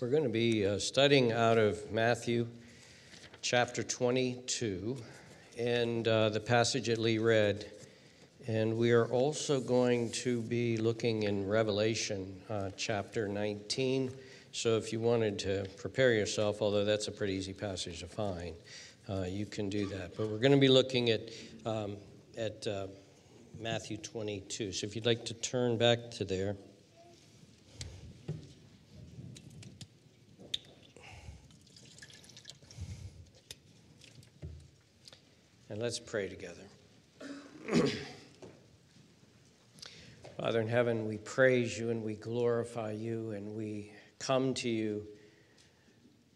We're going to be uh, studying out of Matthew chapter 22 and uh, the passage that Lee read. And we are also going to be looking in Revelation uh, chapter 19. So if you wanted to prepare yourself, although that's a pretty easy passage to find, uh, you can do that. But we're going to be looking at, um, at uh, Matthew 22. So if you'd like to turn back to there. And let's pray together. Father in heaven, we praise you and we glorify you and we come to you,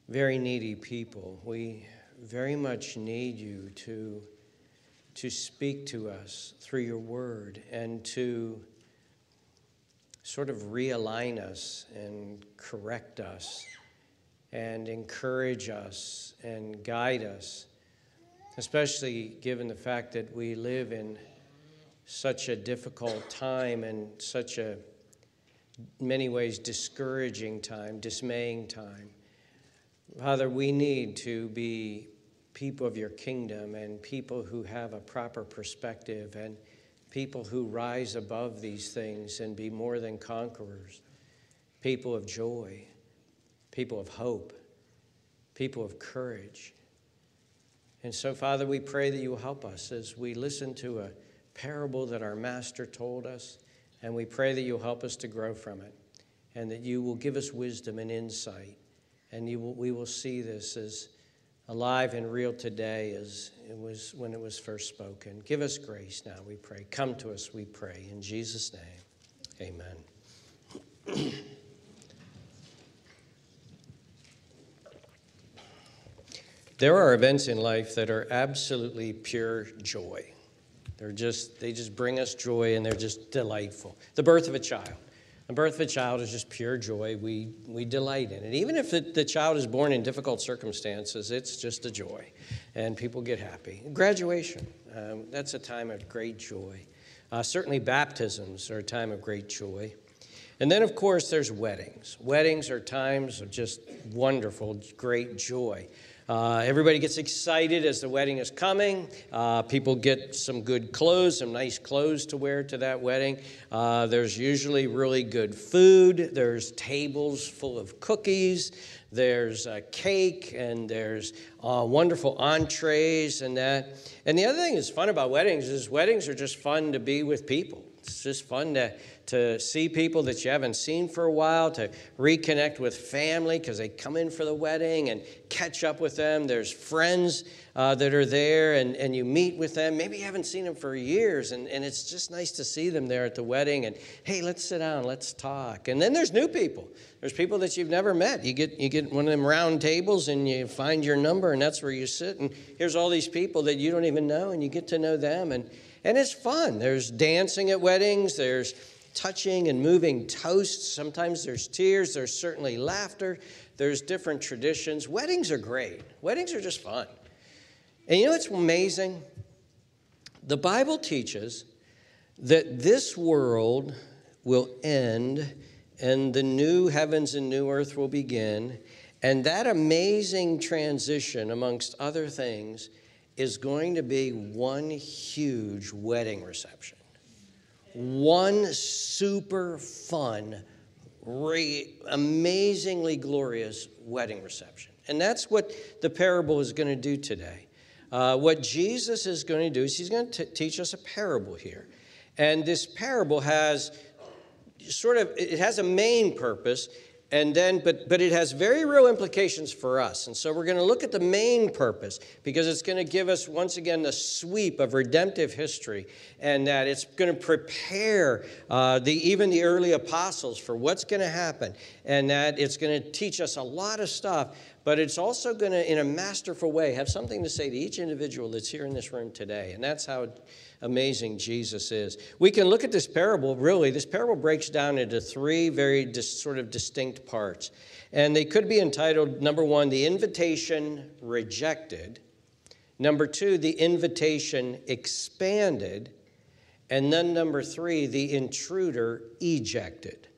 very needy people. We very much need you to, to speak to us through your word and to sort of realign us and correct us and encourage us and guide us especially given the fact that we live in such a difficult time and such a many ways discouraging time, dismaying time. Father, we need to be people of your kingdom and people who have a proper perspective and people who rise above these things and be more than conquerors, people of joy, people of hope, people of courage. And so, Father, we pray that you help us as we listen to a parable that our Master told us, and we pray that you'll help us to grow from it, and that you will give us wisdom and insight, and will, we will see this as alive and real today as it was when it was first spoken. Give us grace now, we pray. Come to us, we pray. In Jesus' name, amen. There are events in life that are absolutely pure joy. They're just, they just bring us joy and they're just delightful. The birth of a child. The birth of a child is just pure joy. We, we delight in it. Even if the child is born in difficult circumstances, it's just a joy. And people get happy. Graduation, um, that's a time of great joy. Uh, certainly, baptisms are a time of great joy. And then, of course, there's weddings. Weddings are times of just wonderful, great joy. Uh, everybody gets excited as the wedding is coming. Uh, people get some good clothes, some nice clothes to wear to that wedding. Uh, there's usually really good food. There's tables full of cookies. There's a cake and there's uh, wonderful entrees and that. And the other thing that's fun about weddings is weddings are just fun to be with people. It's just fun to to see people that you haven't seen for a while, to reconnect with family because they come in for the wedding and catch up with them. There's friends uh, that are there and, and you meet with them. Maybe you haven't seen them for years and, and it's just nice to see them there at the wedding and, hey, let's sit down, let's talk. And then there's new people. There's people that you've never met. You get, you get one of them round tables and you find your number and that's where you sit. And here's all these people that you don't even know and you get to know them. And, and it's fun. There's dancing at weddings. There's touching and moving toasts. Sometimes there's tears, there's certainly laughter, there's different traditions. Weddings are great, weddings are just fun. And you know what's amazing? The Bible teaches that this world will end and the new heavens and new earth will begin. And that amazing transition, amongst other things, is going to be one huge wedding reception one super fun, re- amazingly glorious wedding reception. And that's what the parable is going to do today. Uh, what Jesus is going to do is he's going to t- teach us a parable here. And this parable has sort of, it has a main purpose and then but but it has very real implications for us. And so we're going to look at the main purpose because it's going to give us once again the sweep of redemptive history and that it's going to prepare uh, the even the early apostles for what's going to happen and that it's going to teach us a lot of stuff but it's also going to in a masterful way have something to say to each individual that's here in this room today. And that's how amazing Jesus is. We can look at this parable, really, this parable breaks down into three very dis, sort of distinct parts. And they could be entitled number one, the invitation rejected, number two, the invitation expanded, and then number three, the intruder ejected.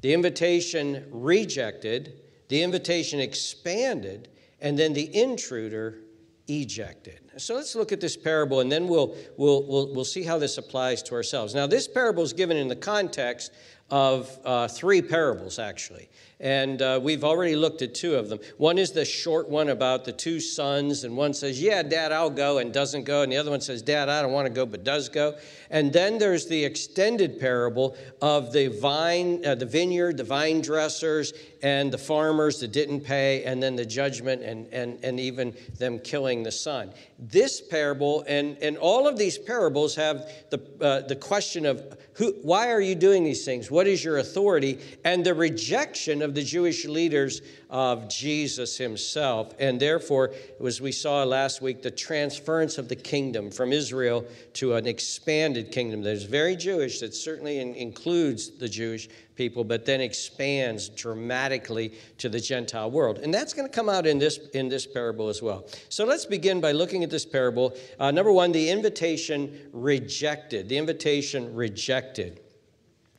The invitation rejected, the invitation expanded, and then the intruder ejected. So let's look at this parable and then we'll, we'll, we'll, we'll see how this applies to ourselves. Now, this parable is given in the context of uh, three parables, actually. And uh, we've already looked at two of them. One is the short one about the two sons, and one says, Yeah, Dad, I'll go, and doesn't go. And the other one says, Dad, I don't want to go, but does go. And then there's the extended parable of the vine, uh, the vineyard, the vine dressers, and the farmers that didn't pay, and then the judgment, and, and, and even them killing the son. This parable, and, and all of these parables have the, uh, the question of who, why are you doing these things? What is your authority? And the rejection of the Jewish leaders of Jesus himself. And therefore, as we saw last week, the transference of the kingdom from Israel to an expanded kingdom that is very Jewish, that certainly in, includes the Jewish people, but then expands dramatically to the Gentile world. And that's going to come out in this, in this parable as well. So let's begin by looking at this parable. Uh, number one, the invitation rejected. The invitation rejected.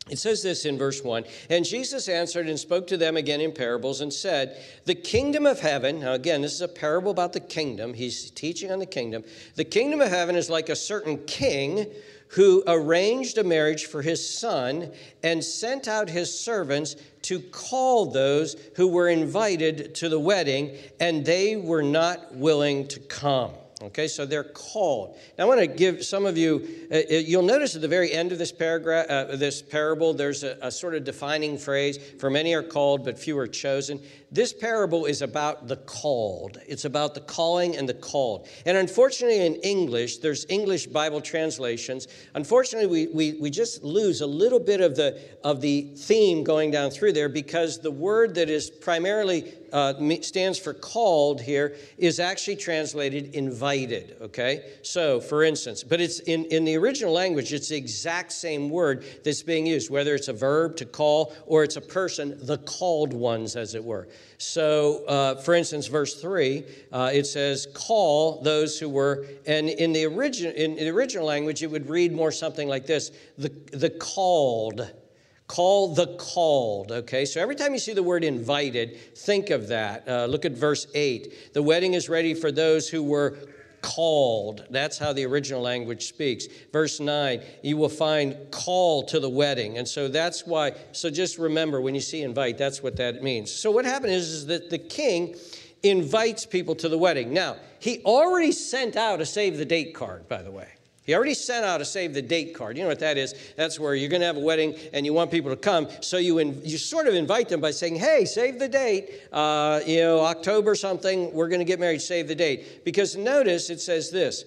It says this in verse 1 And Jesus answered and spoke to them again in parables and said, The kingdom of heaven, now again, this is a parable about the kingdom. He's teaching on the kingdom. The kingdom of heaven is like a certain king who arranged a marriage for his son and sent out his servants to call those who were invited to the wedding, and they were not willing to come. Okay, so they're called. Now, I want to give some of you, uh, uh, you'll notice at the very end of this paragraph, uh, this parable, there's a, a, sort of defining phrase for many are called, but few are chosen. This parable is about the called. It's about the calling and the called. And unfortunately, in English, there's English Bible translations. Unfortunately, we, we, we just lose a little bit of the, of the theme going down through there because the word that is primarily uh, stands for called here is actually translated invited, okay? So, for instance, but it's in, in the original language, it's the exact same word that's being used, whether it's a verb to call or it's a person, the called ones, as it were. So, uh, for instance, verse 3, uh, it says, call those who were, and in the, origin, in the original language, it would read more something like this the, the called Call the called, okay? So every time you see the word invited, think of that. Uh, look at verse 8. The wedding is ready for those who were called. That's how the original language speaks. Verse 9, you will find call to the wedding. And so that's why, so just remember when you see invite, that's what that means. So what happened is, is that the king invites people to the wedding. Now, he already sent out a save the date card, by the way. He already sent out a save the date card. You know what that is? That's where you're going to have a wedding and you want people to come. So you, in, you sort of invite them by saying, hey, save the date. Uh, you know, October something, we're going to get married, save the date. Because notice it says this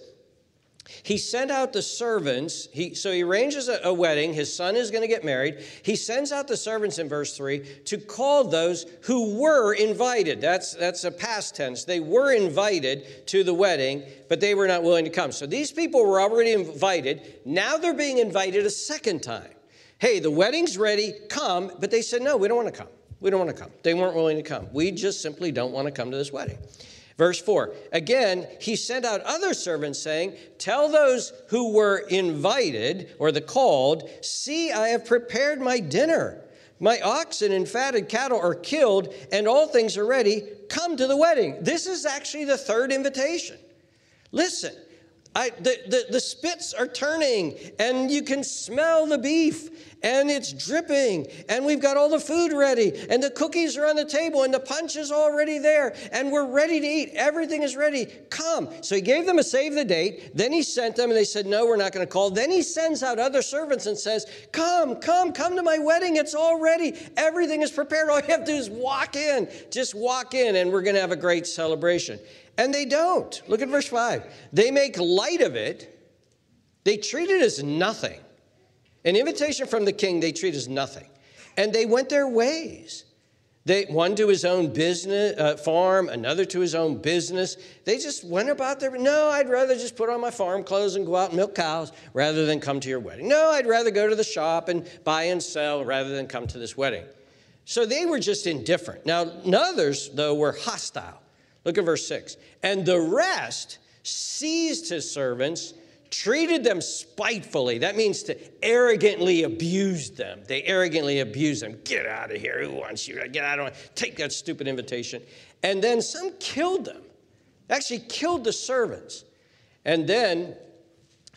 he sent out the servants. He, so he arranges a, a wedding. His son is going to get married. He sends out the servants in verse 3 to call those who were invited. That's, that's a past tense. They were invited to the wedding, but they were not willing to come. So these people were already invited. Now they're being invited a second time. Hey, the wedding's ready, come. But they said, no, we don't want to come. We don't want to come. They weren't willing to come. We just simply don't want to come to this wedding. Verse 4 Again, he sent out other servants, saying, Tell those who were invited, or the called, see, I have prepared my dinner. My oxen and fatted cattle are killed, and all things are ready. Come to the wedding. This is actually the third invitation. Listen, I, the, the, the spits are turning, and you can smell the beef, and it's dripping, and we've got all the food ready, and the cookies are on the table, and the punch is already there, and we're ready to eat. Everything is ready. Come. So he gave them a save the date. Then he sent them, and they said, No, we're not going to call. Then he sends out other servants and says, Come, come, come to my wedding. It's all ready. Everything is prepared. All you have to do is walk in. Just walk in, and we're going to have a great celebration. And they don't. Look at verse 5. They make light of it, they treat it as nothing. An invitation from the king they treat as nothing. And they went their ways. They, one to his own business uh, farm, another to his own business. They just went about their. No, I'd rather just put on my farm clothes and go out and milk cows rather than come to your wedding. No, I'd rather go to the shop and buy and sell rather than come to this wedding. So they were just indifferent. Now, others, though, were hostile. Look at verse 6. And the rest seized his servants treated them spitefully. That means to arrogantly abuse them. They arrogantly abuse them. Get out of here. Who wants you? Get out of here. Take that stupid invitation. And then some killed them, actually killed the servants. And then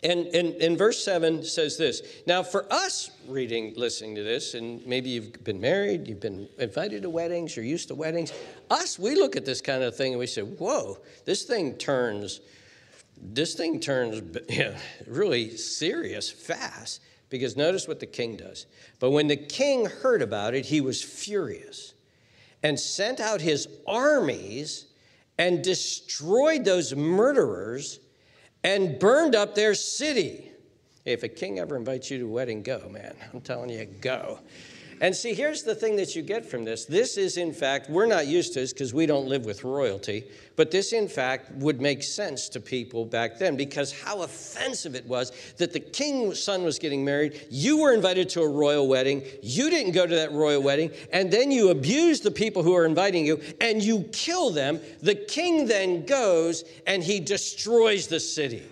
and, and verse 7 says this Now, for us reading, listening to this, and maybe you've been married, you've been invited to weddings, you're used to weddings. Us, we look at this kind of thing and we say, Whoa, this thing turns, this thing turns yeah, really serious fast. Because notice what the king does. But when the king heard about it, he was furious and sent out his armies and destroyed those murderers and burned up their city. If a king ever invites you to a wedding, go, man. I'm telling you, go. And see, here's the thing that you get from this. This is, in fact, we're not used to this because we don't live with royalty, but this, in fact, would make sense to people back then because how offensive it was that the king's son was getting married. You were invited to a royal wedding. You didn't go to that royal wedding. And then you abuse the people who are inviting you and you kill them. The king then goes and he destroys the city.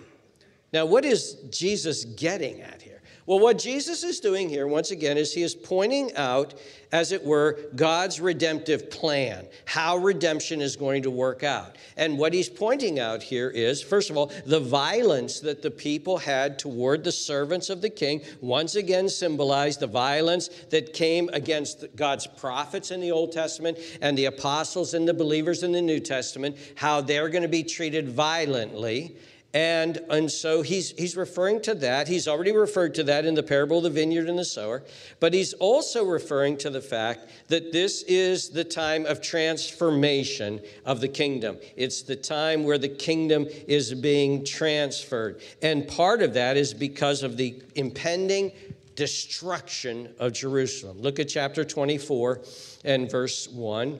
Now, what is Jesus getting at? Well, what Jesus is doing here, once again, is he is pointing out, as it were, God's redemptive plan, how redemption is going to work out. And what he's pointing out here is, first of all, the violence that the people had toward the servants of the king, once again symbolized the violence that came against God's prophets in the Old Testament and the apostles and the believers in the New Testament, how they're going to be treated violently. And, and so he's, he's referring to that. He's already referred to that in the parable of the vineyard and the sower. But he's also referring to the fact that this is the time of transformation of the kingdom. It's the time where the kingdom is being transferred. And part of that is because of the impending destruction of Jerusalem. Look at chapter 24 and verse 1.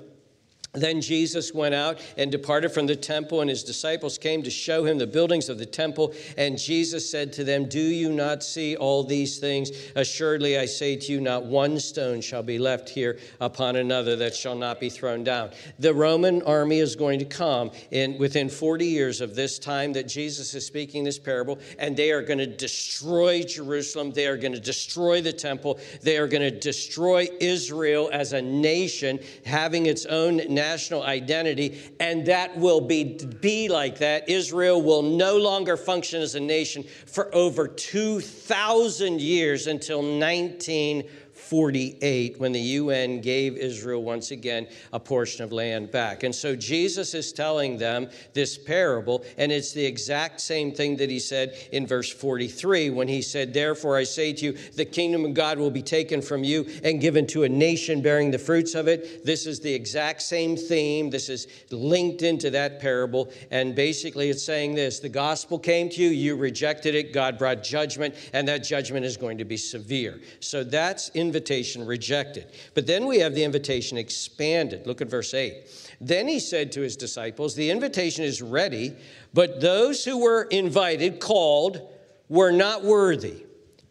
Then Jesus went out and departed from the temple, and his disciples came to show him the buildings of the temple. And Jesus said to them, Do you not see all these things? Assuredly, I say to you, not one stone shall be left here upon another that shall not be thrown down. The Roman army is going to come in within 40 years of this time that Jesus is speaking this parable, and they are going to destroy Jerusalem. They are going to destroy the temple. They are going to destroy Israel as a nation, having its own national identity, and that will be, be like that. Israel will no longer function as a nation for over 2,000 years until 19. 48 when the UN gave Israel once again a portion of land back. And so Jesus is telling them this parable, and it's the exact same thing that he said in verse 43 when he said, Therefore I say to you, the kingdom of God will be taken from you and given to a nation bearing the fruits of it. This is the exact same theme. This is linked into that parable. And basically, it's saying this the gospel came to you, you rejected it, God brought judgment, and that judgment is going to be severe. So that's invitation invitation rejected. But then we have the invitation expanded. Look at verse 8. Then he said to his disciples, The invitation is ready, but those who were invited, called, were not worthy.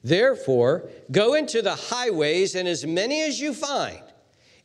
Therefore, go into the highways, and as many as you find,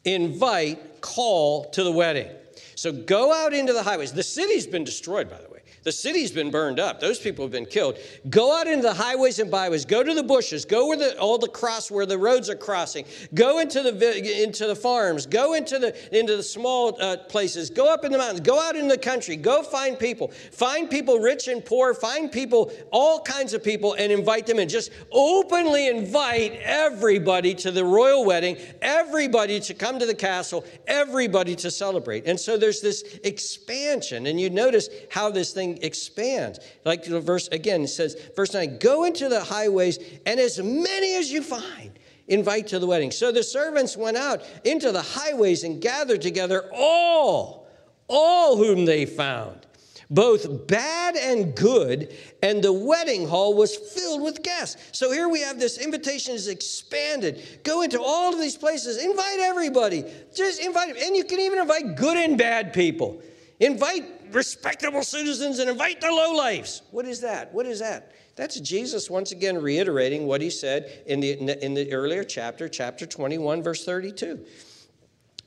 invite, call to the wedding. So go out into the highways. The city's been destroyed, by the way. The city's been burned up. Those people have been killed. Go out into the highways and byways. Go to the bushes. Go where the all the cross where the roads are crossing. Go into the into the farms. Go into the into the small uh, places. Go up in the mountains. Go out in the country. Go find people. Find people rich and poor. Find people all kinds of people and invite them in. Just openly invite everybody to the royal wedding. Everybody to come to the castle. Everybody to celebrate. And so there's this expansion. And you notice how this thing expands. Like the verse again says, verse 9, go into the highways and as many as you find invite to the wedding. So the servants went out into the highways and gathered together all, all whom they found, both bad and good, and the wedding hall was filled with guests. So here we have this invitation is expanded. Go into all of these places, invite everybody. Just invite, and you can even invite good and bad people. Invite respectable citizens and invite the lowlifes. What is that? What is that? That's Jesus once again reiterating what he said in the, in the earlier chapter, chapter 21, verse 32.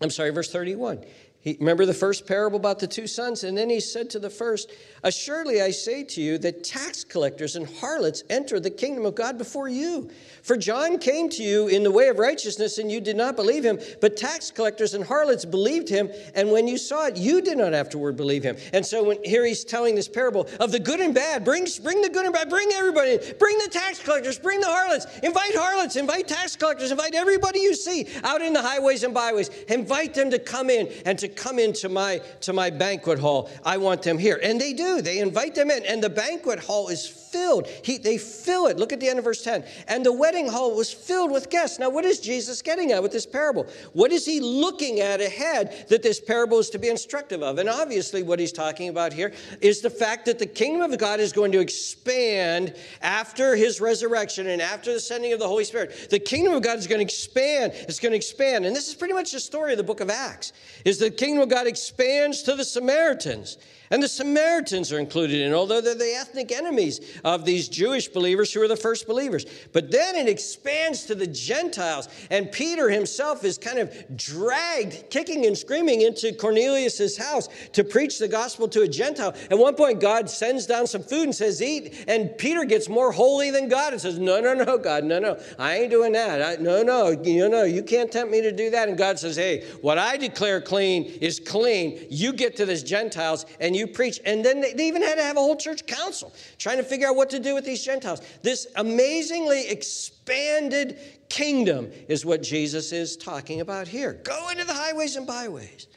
I'm sorry, verse 31. He, remember the first parable about the two sons? And then he said to the first, Assuredly I say to you that tax collectors and harlots enter the kingdom of God before you. For John came to you in the way of righteousness, and you did not believe him, but tax collectors and harlots believed him, and when you saw it, you did not afterward believe him. And so when, here he's telling this parable of the good and bad. Bring, bring the good and bad, bring everybody, bring the tax collectors, bring the harlots, invite harlots, invite tax collectors, invite everybody you see out in the highways and byways. Invite them to come in and to come into my to my banquet hall. I want them here. And they do. They invite them in. And the banquet hall is filled. He, they fill it. Look at the end of verse 10. And the wedding hall was filled with guests. Now, what is Jesus getting at with this parable? What is he looking at ahead that this parable is to be instructive of? And obviously, what he's talking about here is the fact that the kingdom of God is going to expand after his resurrection and after the sending of the Holy Spirit. The kingdom of God is going to expand. It's going to expand. And this is pretty much the story of the book of Acts. Is the kingdom of God expands to the Samaritans. And the Samaritans are included in, although they're the ethnic enemies of these Jewish believers who are the first believers. But then it expands to the Gentiles, and Peter himself is kind of dragged, kicking and screaming, into Cornelius's house to preach the gospel to a Gentile. At one point, God sends down some food and says, Eat, and Peter gets more holy than God and says, No, no, no, God, no, no, I ain't doing that. I, no, no, you know, you can't tempt me to do that. And God says, Hey, what I declare clean is clean. You get to this Gentiles and you you preach. And then they, they even had to have a whole church council trying to figure out what to do with these Gentiles. This amazingly expanded kingdom is what Jesus is talking about here. Go into the highways and byways.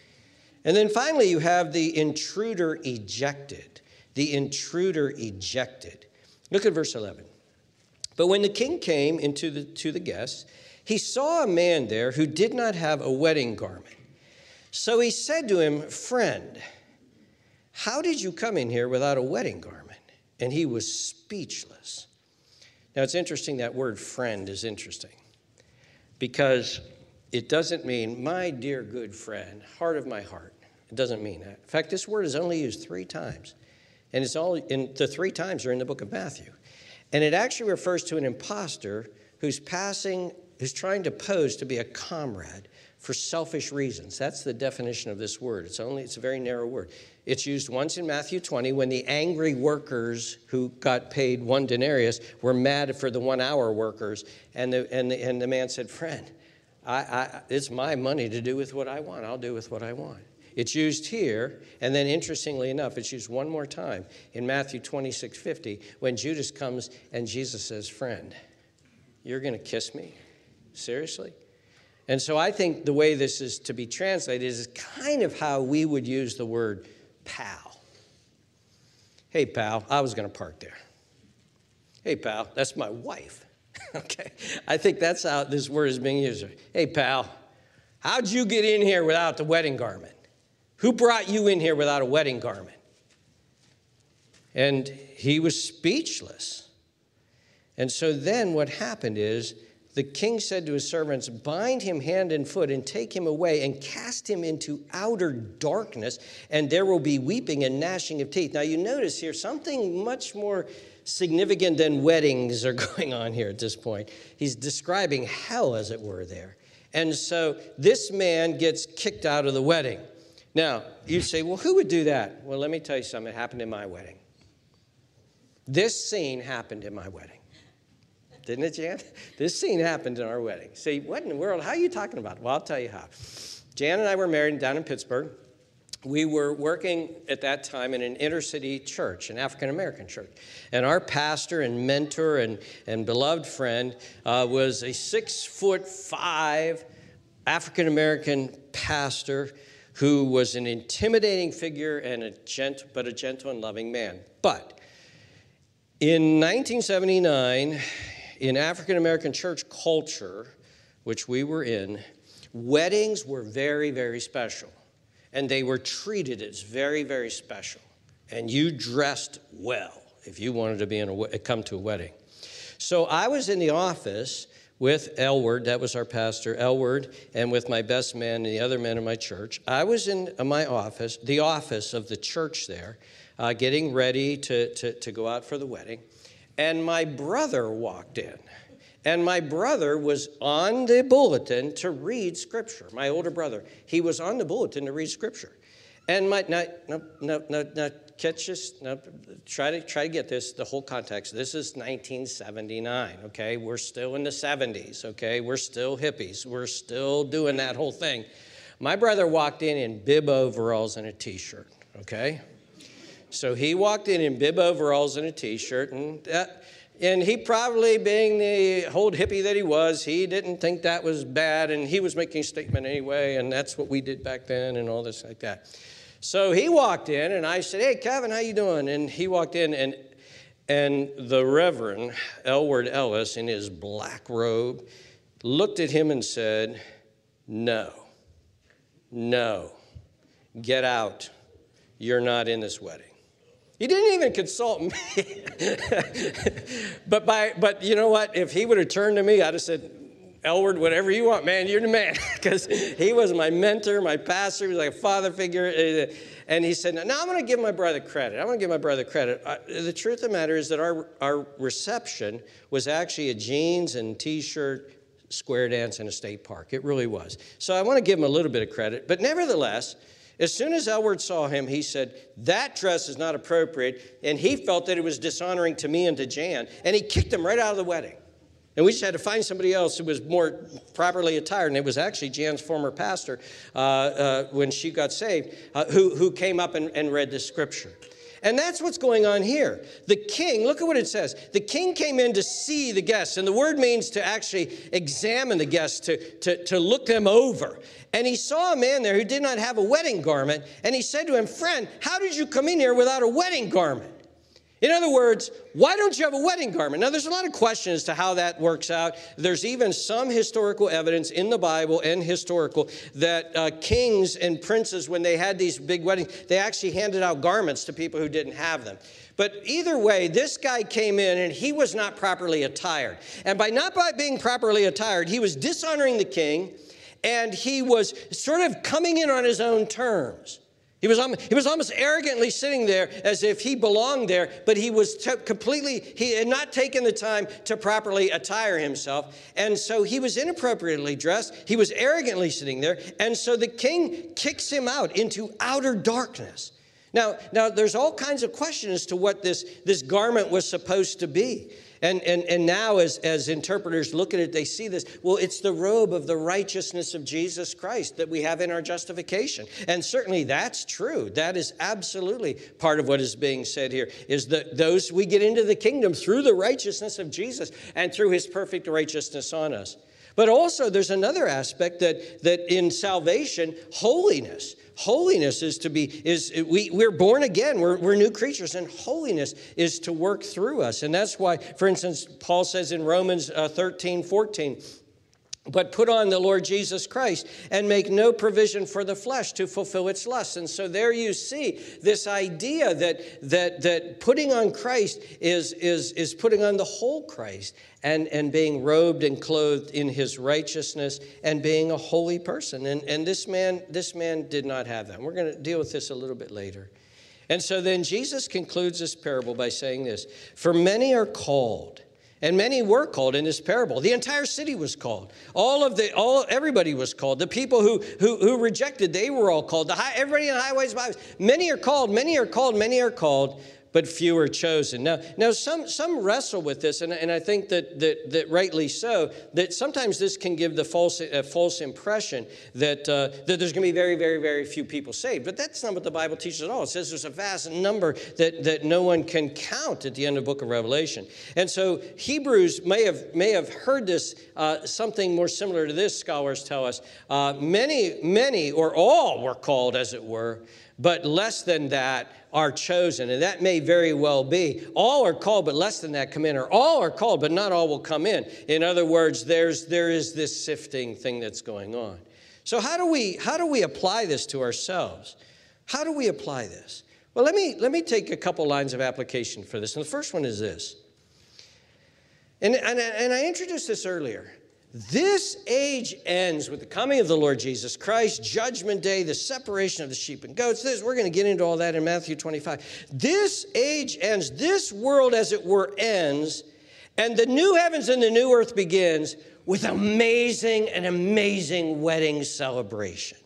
And then finally, you have the intruder ejected. The intruder ejected. Look at verse 11. But when the king came into the, to the guests, he saw a man there who did not have a wedding garment. So he said to him, Friend, how did you come in here without a wedding garment? And he was speechless. Now, it's interesting that word friend is interesting because it doesn't mean, my dear good friend, heart of my heart. It doesn't mean that. In fact, this word is only used three times. And it's all in the three times are in the book of Matthew. And it actually refers to an impostor who's passing, who's trying to pose to be a comrade for selfish reasons. That's the definition of this word. It's only it's a very narrow word. It's used once in Matthew 20 when the angry workers who got paid one denarius were mad for the one hour workers. And the, and the, and the man said, Friend, I, I, it's my money to do with what I want. I'll do with what I want. It's used here, and then interestingly enough, it's used one more time in Matthew 26 50 when Judas comes and Jesus says, Friend, you're going to kiss me? Seriously? And so I think the way this is to be translated is kind of how we would use the word pal. Hey, pal, I was going to park there. Hey, pal, that's my wife. okay, I think that's how this word is being used. Hey, pal, how'd you get in here without the wedding garment? Who brought you in here without a wedding garment? And he was speechless. And so then what happened is the king said to his servants, Bind him hand and foot and take him away and cast him into outer darkness, and there will be weeping and gnashing of teeth. Now, you notice here something much more significant than weddings are going on here at this point. He's describing hell, as it were, there. And so this man gets kicked out of the wedding. Now, you say, well, who would do that? Well, let me tell you something. It happened in my wedding. This scene happened in my wedding didn't it, Jan? This scene happened in our wedding. See, what in the world? How are you talking about? Well, I'll tell you how. Jan and I were married down in Pittsburgh. We were working at that time in an inner city church, an African American church. And our pastor and mentor and, and beloved friend uh, was a six foot five African American pastor who was an intimidating figure and a gent, but a gentle and loving man. But in 1979, in African American church culture, which we were in, weddings were very, very special. And they were treated as very, very special. And you dressed well if you wanted to be in a, come to a wedding. So I was in the office with Elward, that was our pastor, Elward, and with my best man and the other men in my church. I was in my office, the office of the church there, uh, getting ready to, to, to go out for the wedding. And my brother walked in. And my brother was on the bulletin to read scripture. My older brother, he was on the bulletin to read scripture. And my, no, no, no, no, catch this, no, try to, try to get this, the whole context. This is 1979, okay? We're still in the 70s, okay? We're still hippies. We're still doing that whole thing. My brother walked in in bib overalls and a t shirt, okay? So he walked in in bib overalls and a t shirt, and that, and he probably, being the old hippie that he was, he didn't think that was bad, and he was making a statement anyway, and that's what we did back then, and all this like that. So he walked in, and I said, "Hey, Kevin, how you doing?" And he walked in, and and the Reverend Elward Ellis, in his black robe, looked at him and said, "No, no, get out. You're not in this wedding." He didn't even consult me. but, by, but you know what? If he would have turned to me, I'd have said, Elward, whatever you want, man, you're the man. Because he was my mentor, my pastor, he was like a father figure. And he said, Now I'm going to give my brother credit. I'm going to give my brother credit. Uh, the truth of the matter is that our, our reception was actually a jeans and t shirt square dance in a state park. It really was. So I want to give him a little bit of credit. But nevertheless, as soon as Elward saw him, he said, That dress is not appropriate. And he felt that it was dishonoring to me and to Jan. And he kicked him right out of the wedding. And we just had to find somebody else who was more properly attired. And it was actually Jan's former pastor uh, uh, when she got saved uh, who, who came up and, and read the scripture. And that's what's going on here. The king, look at what it says. The king came in to see the guests, and the word means to actually examine the guests, to, to, to look them over. And he saw a man there who did not have a wedding garment, and he said to him, Friend, how did you come in here without a wedding garment? In other words, why don't you have a wedding garment? Now, there's a lot of questions as to how that works out. There's even some historical evidence in the Bible and historical that uh, kings and princes, when they had these big weddings, they actually handed out garments to people who didn't have them. But either way, this guy came in and he was not properly attired. And by not by being properly attired, he was dishonoring the king and he was sort of coming in on his own terms. He was, he was almost arrogantly sitting there as if he belonged there, but he was t- completely, he had not taken the time to properly attire himself. And so he was inappropriately dressed. He was arrogantly sitting there. And so the king kicks him out into outer darkness. Now, now there's all kinds of questions as to what this, this garment was supposed to be. And, and, and now, as, as interpreters look at it, they see this. Well, it's the robe of the righteousness of Jesus Christ that we have in our justification. And certainly that's true. That is absolutely part of what is being said here is that those we get into the kingdom through the righteousness of Jesus and through his perfect righteousness on us. But also, there's another aspect that, that in salvation, holiness. Holiness is to be, is we, we're born again, we're, we're new creatures, and holiness is to work through us. And that's why, for instance, Paul says in Romans uh, 13, 14, but put on the Lord Jesus Christ and make no provision for the flesh to fulfill its lusts. And so there you see this idea that, that, that putting on Christ is, is, is putting on the whole Christ and, and being robed and clothed in his righteousness and being a holy person. And, and this, man, this man did not have that. We're going to deal with this a little bit later. And so then Jesus concludes this parable by saying this For many are called and many were called in this parable. The entire city was called. All of the, all, everybody was called. The people who, who, who rejected, they were all called. The high, everybody in the highways. Many are called, many are called, many are called, but few are chosen. Now, now some, some wrestle with this, and, and I think that, that, that rightly so, that sometimes this can give the false, uh, false impression that, uh, that there's going to be very, very, very few people saved. But that's not what the Bible teaches at all. It says there's a vast number that, that no one can count at the end of the book of Revelation. And so Hebrews may have, may have heard this, uh, something more similar to this, scholars tell us. Uh, many, many, or all were called, as it were, but less than that are chosen. And that may very well be. All are called, but less than that come in. Or all are called, but not all will come in. In other words, there's, there is this sifting thing that's going on. So how do we, how do we apply this to ourselves? How do we apply this? Well, let me, let me take a couple lines of application for this. And the first one is this. And, and, and I introduced this earlier. This age ends with the coming of the Lord Jesus Christ, judgment day, the separation of the sheep and goats. This, we're going to get into all that in Matthew 25. This age ends, this world, as it were, ends, And the new heavens and the new earth begins with amazing and amazing wedding celebration.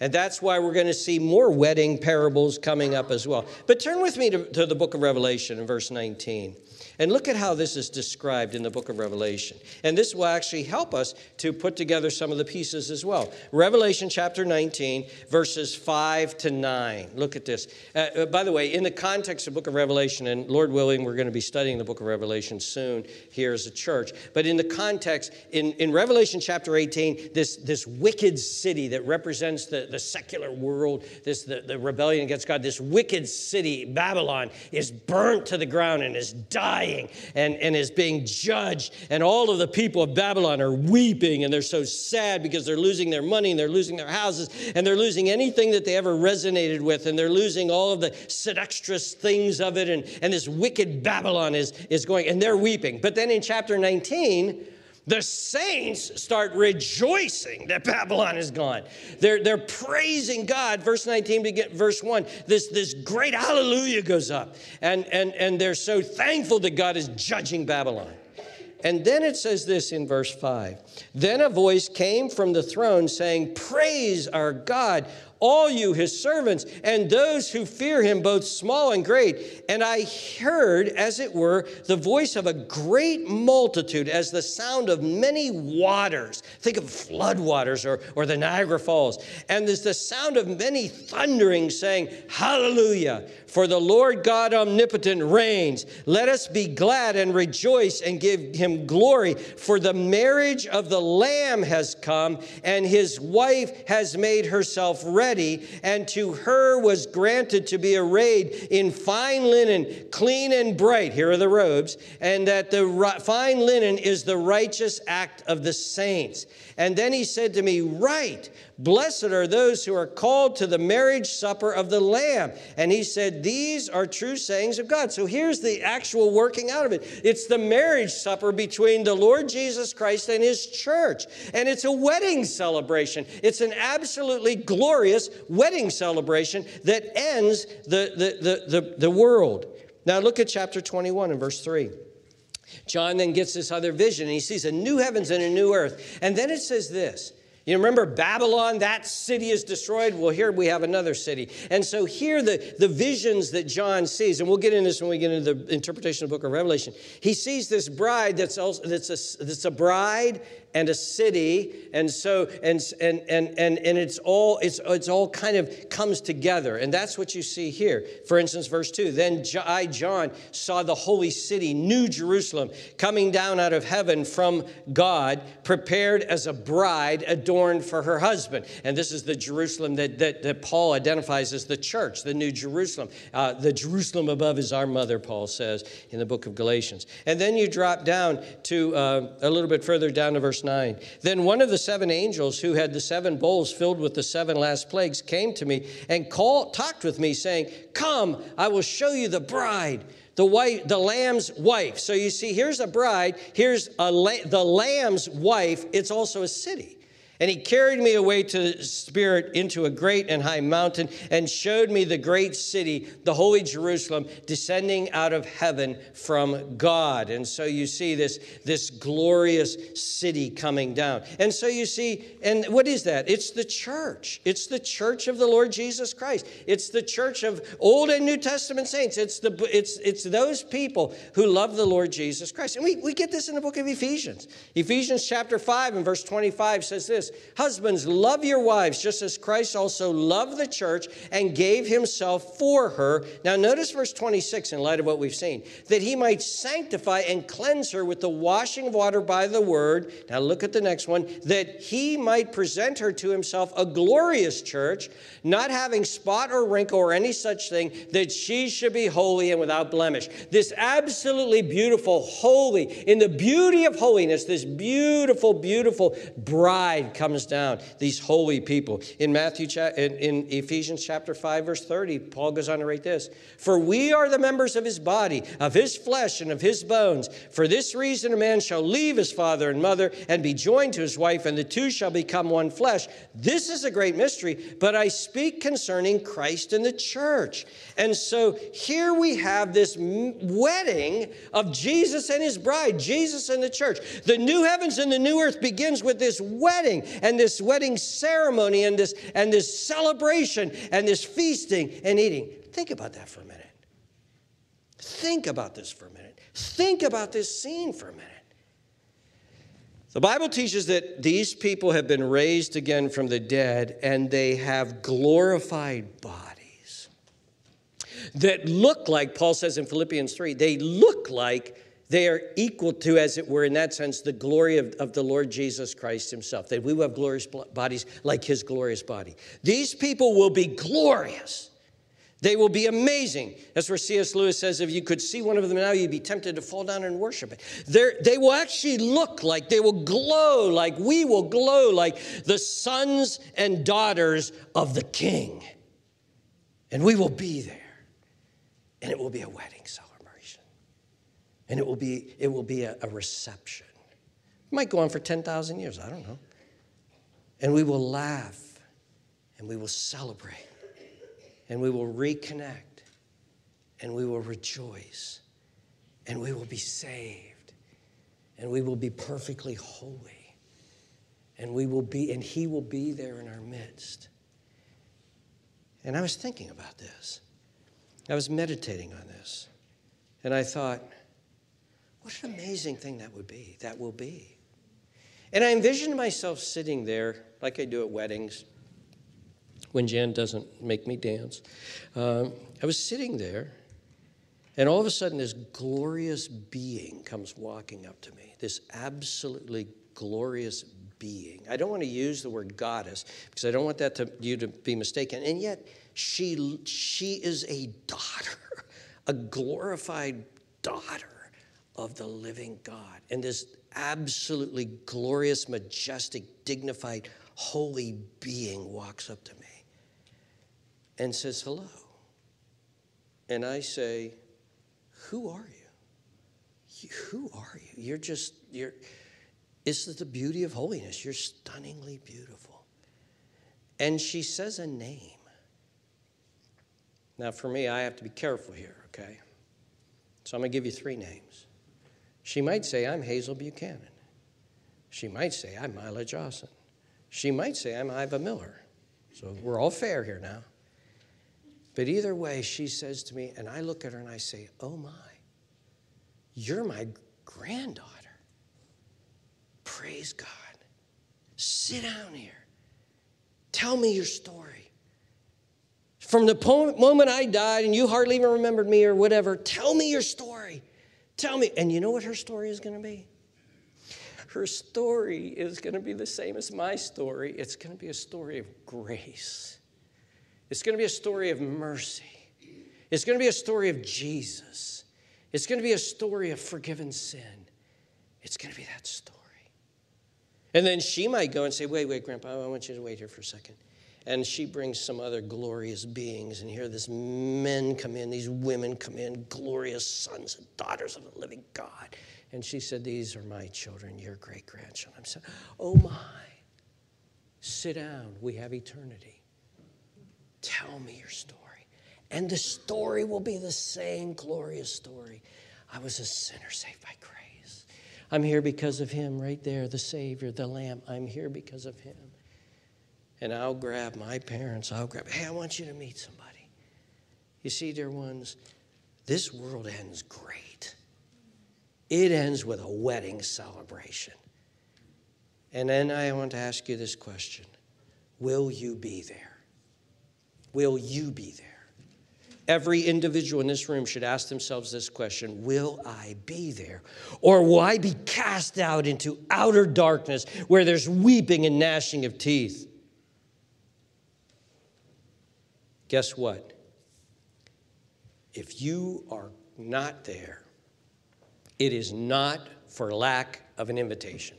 And that's why we're going to see more wedding parables coming up as well. But turn with me to, to the book of Revelation in verse 19. And look at how this is described in the book of Revelation. And this will actually help us to put together some of the pieces as well. Revelation chapter 19, verses 5 to 9. Look at this. Uh, uh, by the way, in the context of the book of Revelation, and Lord willing, we're going to be studying the book of Revelation soon here as a church. But in the context, in, in Revelation chapter 18, this, this wicked city that represents the, the secular world, this the, the rebellion against God, this wicked city, Babylon, is burnt to the ground and is dying and, and is being judged. And all of the people of Babylon are weeping and they're so sad because they're losing their money and they're losing their houses and they're losing anything that they ever resonated with and they're losing all of the seductress things of it. And, and this wicked Babylon is, is going, and they're weeping. But then in chapter 19, the saints start rejoicing that Babylon is gone. They're, they're praising God. Verse 19 begin, verse 1, this, this great hallelujah goes up. And, and, and they're so thankful that God is judging Babylon. And then it says this in verse 5 Then a voice came from the throne saying, Praise our God, all you his servants, and those who fear him, both small and great. And I heard, as it were, the voice of a great multitude, as the sound of many waters. Think of floodwaters or, or the Niagara Falls. And there's the sound of many thundering, saying, Hallelujah, for the Lord God omnipotent reigns. Let us be glad and rejoice and give him glory, for the marriage of the Lamb has come, and his wife has made herself ready ready, and to her was granted to be arrayed in fine linen, clean and bright. Here are the robes, and that the fine linen is the righteous act of the saints. And then he said to me, Right, blessed are those who are called to the marriage supper of the Lamb. And he said, These are true sayings of God. So here's the actual working out of it it's the marriage supper between the Lord Jesus Christ and his church. And it's a wedding celebration. It's an absolutely glorious wedding celebration that ends the, the, the, the, the world. Now look at chapter 21 and verse 3. John then gets this other vision and he sees a new heavens and a new earth. And then it says this. You remember Babylon, that city is destroyed? Well, here we have another city. And so here the, the visions that John sees, and we'll get into this when we get into the interpretation of the book of Revelation. He sees this bride that's also that's a, that's a bride and a city and so and and and and, and it's all it's it's all kind of comes together. And that's what you see here. For instance verse 2 then i john saw the holy city new jerusalem coming down out of heaven from god prepared as a bride adorned for her husband. And this is the jerusalem that that, that paul identifies as the church the new jerusalem. Uh, the jerusalem above is our mother paul says in the book of galatians. And then you drop down to uh, a little bit further down to verse 9. Then one of the seven angels who had the seven bowls filled with the seven last plagues came to me and called, talked with me, saying, Come, I will show you the bride the wife, the lamb's wife. So you see, here's a bride, here's a la- the lamb's wife. It's also a city. And he carried me away to Spirit into a great and high mountain and showed me the great city, the holy Jerusalem, descending out of heaven from God. And so you see this, this glorious city coming down. And so you see, and what is that? It's the church. It's the church of the Lord Jesus Christ. It's the church of Old and New Testament saints. It's, the, it's, it's those people who love the Lord Jesus Christ. And we, we get this in the book of Ephesians. Ephesians chapter 5 and verse 25 says this this Husbands, love your wives, just as Christ also loved the church and gave himself for her. Now, notice verse 26 in light of what we've seen that he might sanctify and cleanse her with the washing of water by the word. Now, look at the next one that he might present her to himself a glorious church, not having spot or wrinkle or any such thing, that she should be holy and without blemish. This absolutely beautiful, holy, in the beauty of holiness, this beautiful, beautiful bride comes down, these holy people. In Matthew, in, in Ephesians chapter 5, verse 30, Paul goes on to write this For we are the members of his body, of his flesh, and of his bones. For this reason, a man shall leave his father and mother and be joined to his wife, and the two shall become one flesh. This is a great mystery, but I speak concerning Christ and the church. And so here we have this wedding of Jesus and his bride, Jesus and the church. The new heavens and the new earth begins with this wedding and this wedding ceremony and this and this celebration and this feasting and eating. Think about that for a minute. Think about this for a minute. Think about this scene for a minute. The Bible teaches that these people have been raised again from the dead and they have glorified bodies that look like, Paul says in Philippians 3, they look like they are equal to, as it were, in that sense, the glory of, of the Lord Jesus Christ Himself, that we will have glorious bodies like His glorious body. These people will be glorious. They will be amazing. That's where C.S. Lewis says if you could see one of them now, you'd be tempted to fall down and worship it. They're, they will actually look like, they will glow like, we will glow like the sons and daughters of the King. And we will be there. And it will be a wedding. And it will be, it will be a, a reception. It might go on for 10,000 years, I don't know. And we will laugh and we will celebrate and we will reconnect and we will rejoice and we will be saved and we will be perfectly holy and we will be and he will be there in our midst and i was thinking about this i was meditating on this and i thought what an amazing thing that would be that will be and i envisioned myself sitting there like i do at weddings when Jan doesn't make me dance. Um, I was sitting there, and all of a sudden, this glorious being comes walking up to me. This absolutely glorious being. I don't want to use the word goddess because I don't want that to you to be mistaken. And yet, she she is a daughter, a glorified daughter of the living God. And this absolutely glorious, majestic, dignified, holy being walks up to me and says hello. And I say, Who are you? Who are you? You're just, you're, this is the beauty of holiness. You're stunningly beautiful. And she says a name. Now, for me, I have to be careful here, okay? So I'm going to give you three names. She might say, I'm Hazel Buchanan. She might say, I'm Mila Johnson. She might say, I'm Iva Miller. So we're all fair here now. But either way, she says to me, and I look at her and I say, Oh my, you're my granddaughter. Praise God. Sit down here. Tell me your story. From the moment I died and you hardly even remembered me or whatever, tell me your story. Tell me. And you know what her story is going to be? Her story is going to be the same as my story. It's going to be a story of grace it's going to be a story of mercy. It's going to be a story of Jesus. It's going to be a story of forgiven sin. It's going to be that story. And then she might go and say, Wait, wait, Grandpa, I want you to wait here for a second. And she brings some other glorious beings, and here these men come in, these women come in, glorious sons and daughters of the living God. And she said, These are my children, your great grandchildren. I'm saying, Oh my, sit down, we have eternity. Tell me your story. And the story will be the same glorious story. I was a sinner saved by grace. I'm here because of him right there, the Savior, the Lamb. I'm here because of him. And I'll grab my parents. I'll grab, hey, I want you to meet somebody. You see, dear ones, this world ends great. It ends with a wedding celebration. And then I want to ask you this question Will you be there? Will you be there? Every individual in this room should ask themselves this question Will I be there? Or will I be cast out into outer darkness where there's weeping and gnashing of teeth? Guess what? If you are not there, it is not for lack of an invitation.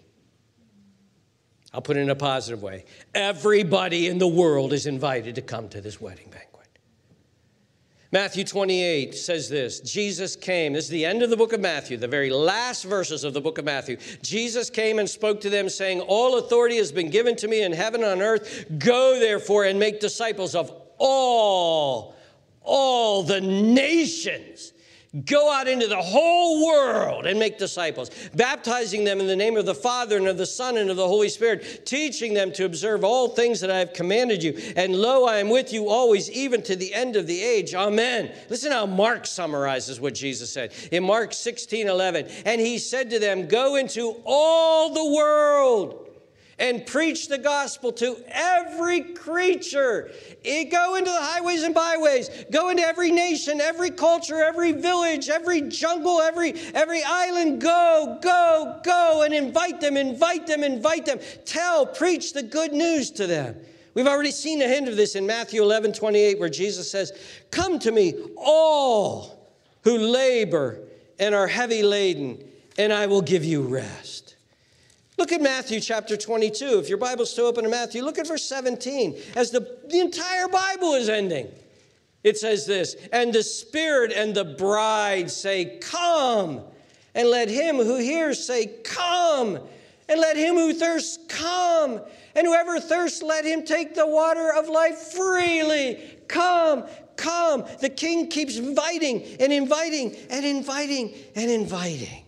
I'll put it in a positive way. Everybody in the world is invited to come to this wedding banquet. Matthew 28 says this Jesus came. This is the end of the book of Matthew, the very last verses of the book of Matthew. Jesus came and spoke to them, saying, All authority has been given to me in heaven and on earth. Go therefore and make disciples of all, all the nations Go out into the whole world and make disciples, baptizing them in the name of the Father and of the Son and of the Holy Spirit, teaching them to observe all things that I have commanded you. And lo, I am with you always, even to the end of the age. Amen. Listen how Mark summarizes what Jesus said in Mark 16 11. And he said to them, Go into all the world and preach the gospel to every creature. Go into the highways and byways. Go into every nation, every culture, every village, every jungle, every, every island. Go, go, go, and invite them, invite them, invite them. Tell, preach the good news to them. We've already seen a hint of this in Matthew 11 28, where Jesus says, Come to me, all who labor and are heavy laden, and I will give you rest. Look at Matthew chapter 22. If your Bible's still open to Matthew, look at verse 17. As the, the entire Bible is ending, it says this And the Spirit and the bride say, Come. And let him who hears say, Come. And let him who thirsts come. And whoever thirsts, let him take the water of life freely. Come, come. The king keeps inviting and inviting and inviting and inviting.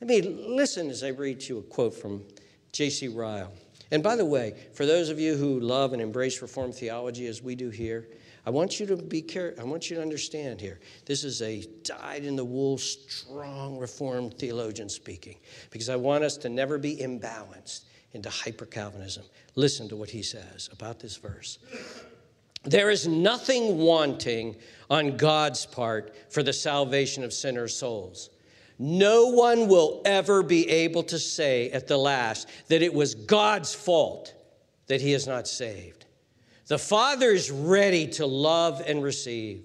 Let me listen as I read to you a quote from J.C. Ryle. And by the way, for those of you who love and embrace Reformed theology as we do here, I want you to be careful. I want you to understand here. This is a dyed in the wool, strong Reformed theologian speaking, because I want us to never be imbalanced into hyper Calvinism. Listen to what he says about this verse. There is nothing wanting on God's part for the salvation of sinners' souls. No one will ever be able to say at the last that it was God's fault that he is not saved. The Father is ready to love and receive.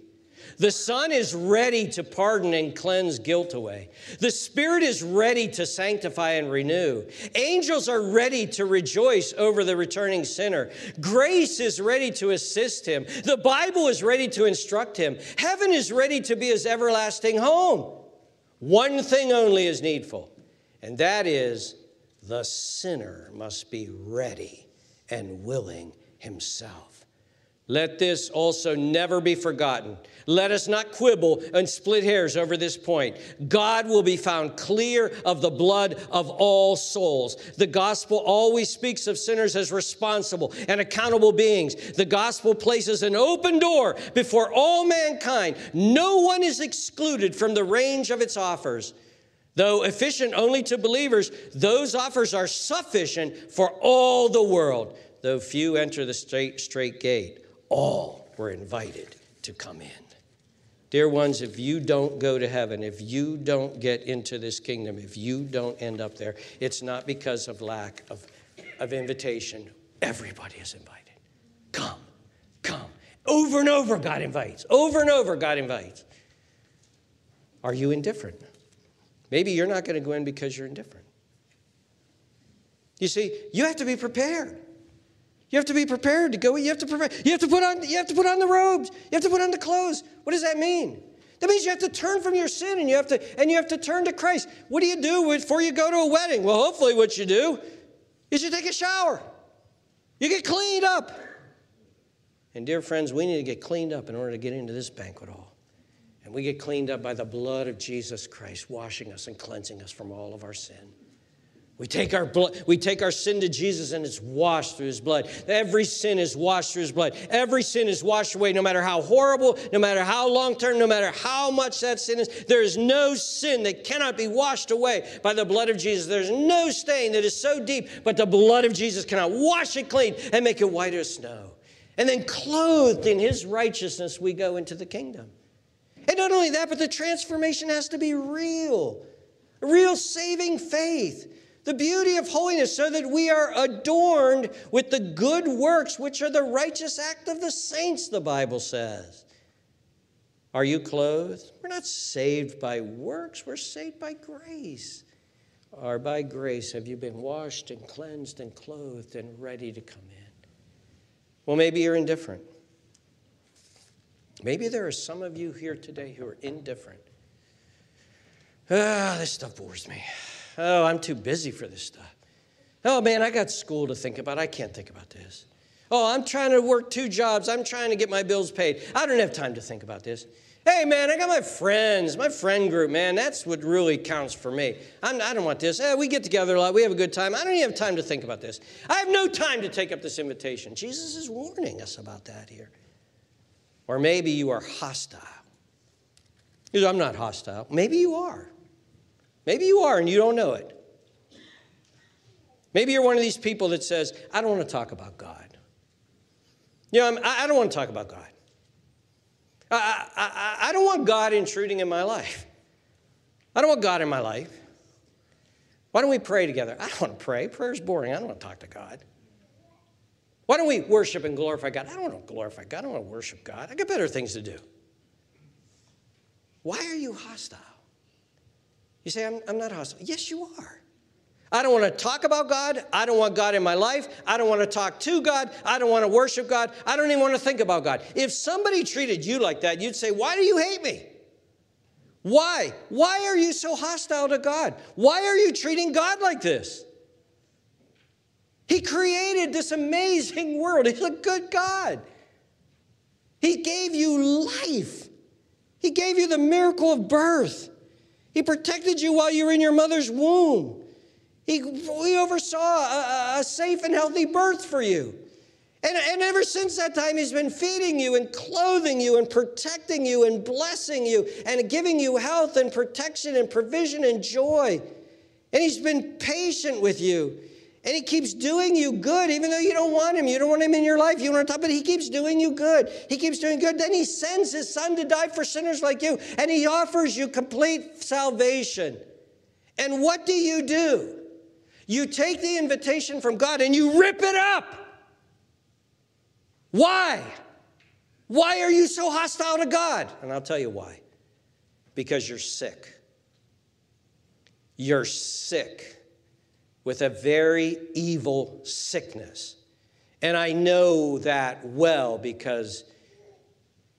The Son is ready to pardon and cleanse guilt away. The Spirit is ready to sanctify and renew. Angels are ready to rejoice over the returning sinner. Grace is ready to assist him. The Bible is ready to instruct him. Heaven is ready to be his everlasting home. One thing only is needful, and that is the sinner must be ready and willing himself. Let this also never be forgotten. Let us not quibble and split hairs over this point. God will be found clear of the blood of all souls. The gospel always speaks of sinners as responsible and accountable beings. The gospel places an open door before all mankind. No one is excluded from the range of its offers. Though efficient only to believers, those offers are sufficient for all the world. Though few enter the strait, strait gate, all were invited to come in. Dear ones, if you don't go to heaven, if you don't get into this kingdom, if you don't end up there, it's not because of lack of, of invitation. Everybody is invited. Come, come. Over and over, God invites. Over and over, God invites. Are you indifferent? Maybe you're not going to go in because you're indifferent. You see, you have to be prepared. You have to be prepared to go. You have to prepare. You have to put on. You have to put on the robes. You have to put on the clothes. What does that mean? That means you have to turn from your sin and you have to and you have to turn to Christ. What do you do before you go to a wedding? Well, hopefully, what you do is you take a shower. You get cleaned up. And dear friends, we need to get cleaned up in order to get into this banquet hall. And we get cleaned up by the blood of Jesus Christ, washing us and cleansing us from all of our sin. We take our blood, we take our sin to Jesus and it's washed through his blood. Every sin is washed through his blood. Every sin is washed away, no matter how horrible, no matter how long term, no matter how much that sin is. There is no sin that cannot be washed away by the blood of Jesus. There's no stain that is so deep, but the blood of Jesus cannot wash it clean and make it white as snow. And then clothed in his righteousness, we go into the kingdom. And not only that, but the transformation has to be real, a real saving faith the beauty of holiness, so that we are adorned with the good works, which are the righteous act of the saints, the Bible says. Are you clothed? We're not saved by works, we're saved by grace. Or by grace have you been washed and cleansed and clothed and ready to come in? Well, maybe you're indifferent. Maybe there are some of you here today who are indifferent. Ah, this stuff bores me. Oh, I'm too busy for this stuff. Oh, man, I got school to think about. I can't think about this. Oh, I'm trying to work two jobs. I'm trying to get my bills paid. I don't have time to think about this. Hey, man, I got my friends, my friend group, man. That's what really counts for me. I'm, I do not want this. Hey, we get together a lot. We have a good time. I don't even have time to think about this. I have no time to take up this invitation. Jesus is warning us about that here. Or maybe you are hostile. I'm not hostile. Maybe you are. Maybe you are and you don't know it. Maybe you're one of these people that says, I don't want to talk about God. You know, I'm, I don't want to talk about God. I, I, I don't want God intruding in my life. I don't want God in my life. Why don't we pray together? I don't want to pray. Prayer's boring. I don't want to talk to God. Why don't we worship and glorify God? I don't want to glorify God. I don't want to worship God. I got better things to do. Why are you hostile? You say, I'm, I'm not hostile. Yes, you are. I don't want to talk about God. I don't want God in my life. I don't want to talk to God. I don't want to worship God. I don't even want to think about God. If somebody treated you like that, you'd say, Why do you hate me? Why? Why are you so hostile to God? Why are you treating God like this? He created this amazing world. He's a good God. He gave you life, He gave you the miracle of birth. He protected you while you were in your mother's womb. He, he oversaw a, a safe and healthy birth for you. And, and ever since that time, He's been feeding you and clothing you and protecting you and blessing you and giving you health and protection and provision and joy. And He's been patient with you. And he keeps doing you good, even though you don't want him. You don't want him in your life. You want to talk, but he keeps doing you good. He keeps doing good. Then he sends his son to die for sinners like you, and he offers you complete salvation. And what do you do? You take the invitation from God and you rip it up. Why? Why are you so hostile to God? And I'll tell you why. Because you're sick. You're sick with a very evil sickness. And I know that well because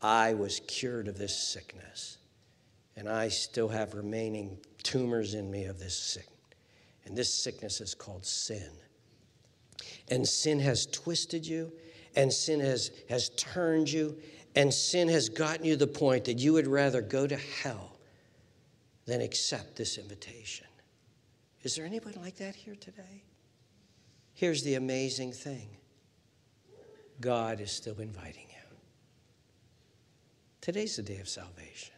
I was cured of this sickness. And I still have remaining tumors in me of this sickness. And this sickness is called sin. And sin has twisted you, and sin has, has turned you, and sin has gotten you to the point that you would rather go to hell than accept this invitation. Is there anybody like that here today? Here's the amazing thing God is still inviting you. Today's the day of salvation.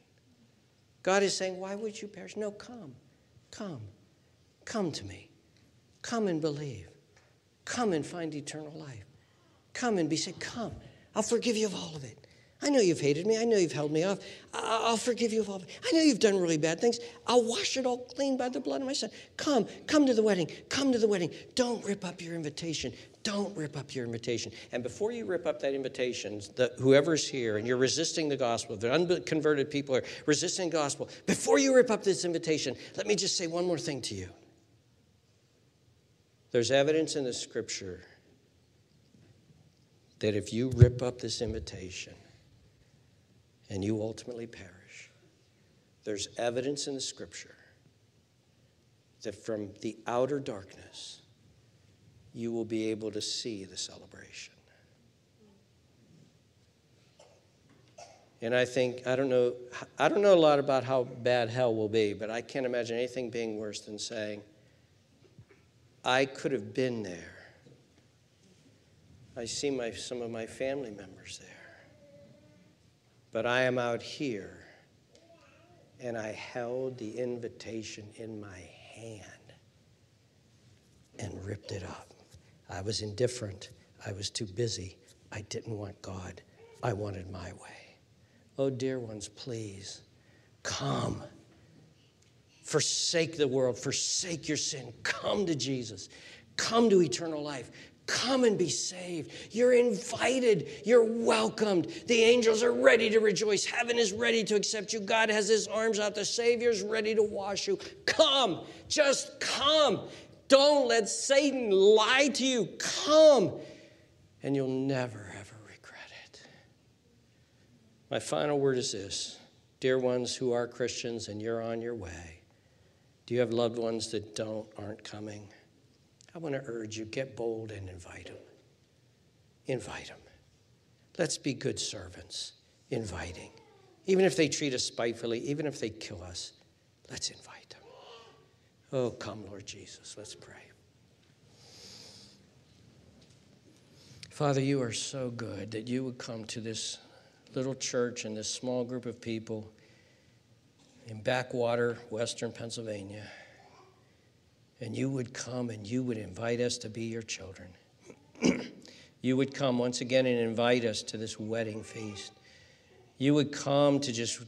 God is saying, Why would you perish? No, come, come. Come to me. Come and believe. Come and find eternal life. Come and be saved. Come. I'll forgive you of all of it. I know you've hated me. I know you've held me off. I'll forgive you of all. I know you've done really bad things. I'll wash it all clean by the blood of my son. Come, come to the wedding. Come to the wedding. Don't rip up your invitation. Don't rip up your invitation. And before you rip up that invitation, the, whoever's here and you're resisting the gospel, the unconverted people are resisting the gospel, before you rip up this invitation, let me just say one more thing to you. There's evidence in the scripture that if you rip up this invitation and you ultimately perish, there's evidence in the scripture that from the outer darkness, you will be able to see the celebration. And I think, I don't know, I don't know a lot about how bad hell will be, but I can't imagine anything being worse than saying, I could have been there. I see my, some of my family members there. But I am out here, and I held the invitation in my hand and ripped it up. I was indifferent. I was too busy. I didn't want God. I wanted my way. Oh, dear ones, please come Forsake the world, forsake your sin, come to Jesus, come to eternal life, Come and be saved. You're invited. You're welcomed. The angels are ready to rejoice. Heaven is ready to accept you. God has his arms out. The Savior's ready to wash you. Come. Just come. Don't let Satan lie to you. Come. And you'll never, ever regret it. My final word is this Dear ones who are Christians and you're on your way, do you have loved ones that don't, aren't coming? I want to urge you get bold and invite them. Invite them. Let's be good servants, inviting. Even if they treat us spitefully, even if they kill us, let's invite them. Oh, come, Lord Jesus. Let's pray. Father, you are so good that you would come to this little church and this small group of people in backwater, western Pennsylvania and you would come and you would invite us to be your children. you would come once again and invite us to this wedding feast. You would come to just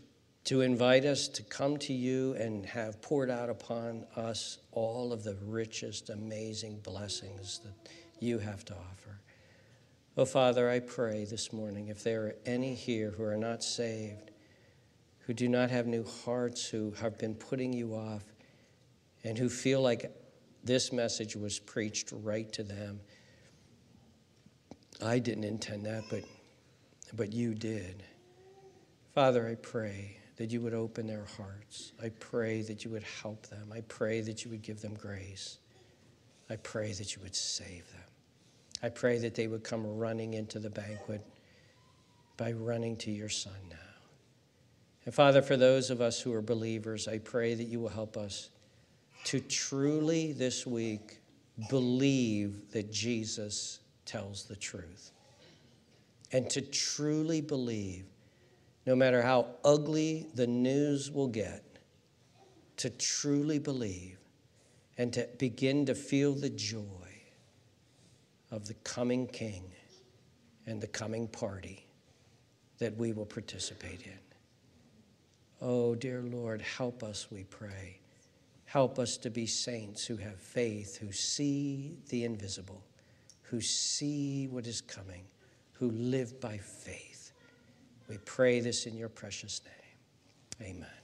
to invite us to come to you and have poured out upon us all of the richest, amazing blessings that you have to offer. Oh, Father, I pray this morning if there are any here who are not saved, who do not have new hearts, who have been putting you off, and who feel like this message was preached right to them. I didn't intend that, but, but you did. Father, I pray that you would open their hearts. I pray that you would help them. I pray that you would give them grace. I pray that you would save them. I pray that they would come running into the banquet by running to your Son now. And Father, for those of us who are believers, I pray that you will help us to truly this week believe that Jesus tells the truth. And to truly believe, no matter how ugly the news will get, to truly believe and to begin to feel the joy of the coming King and the coming party that we will participate in. Oh, dear Lord, help us, we pray Help us to be saints who have faith, who see the invisible, who see what is coming, who live by faith. We pray this in your precious name. Amen.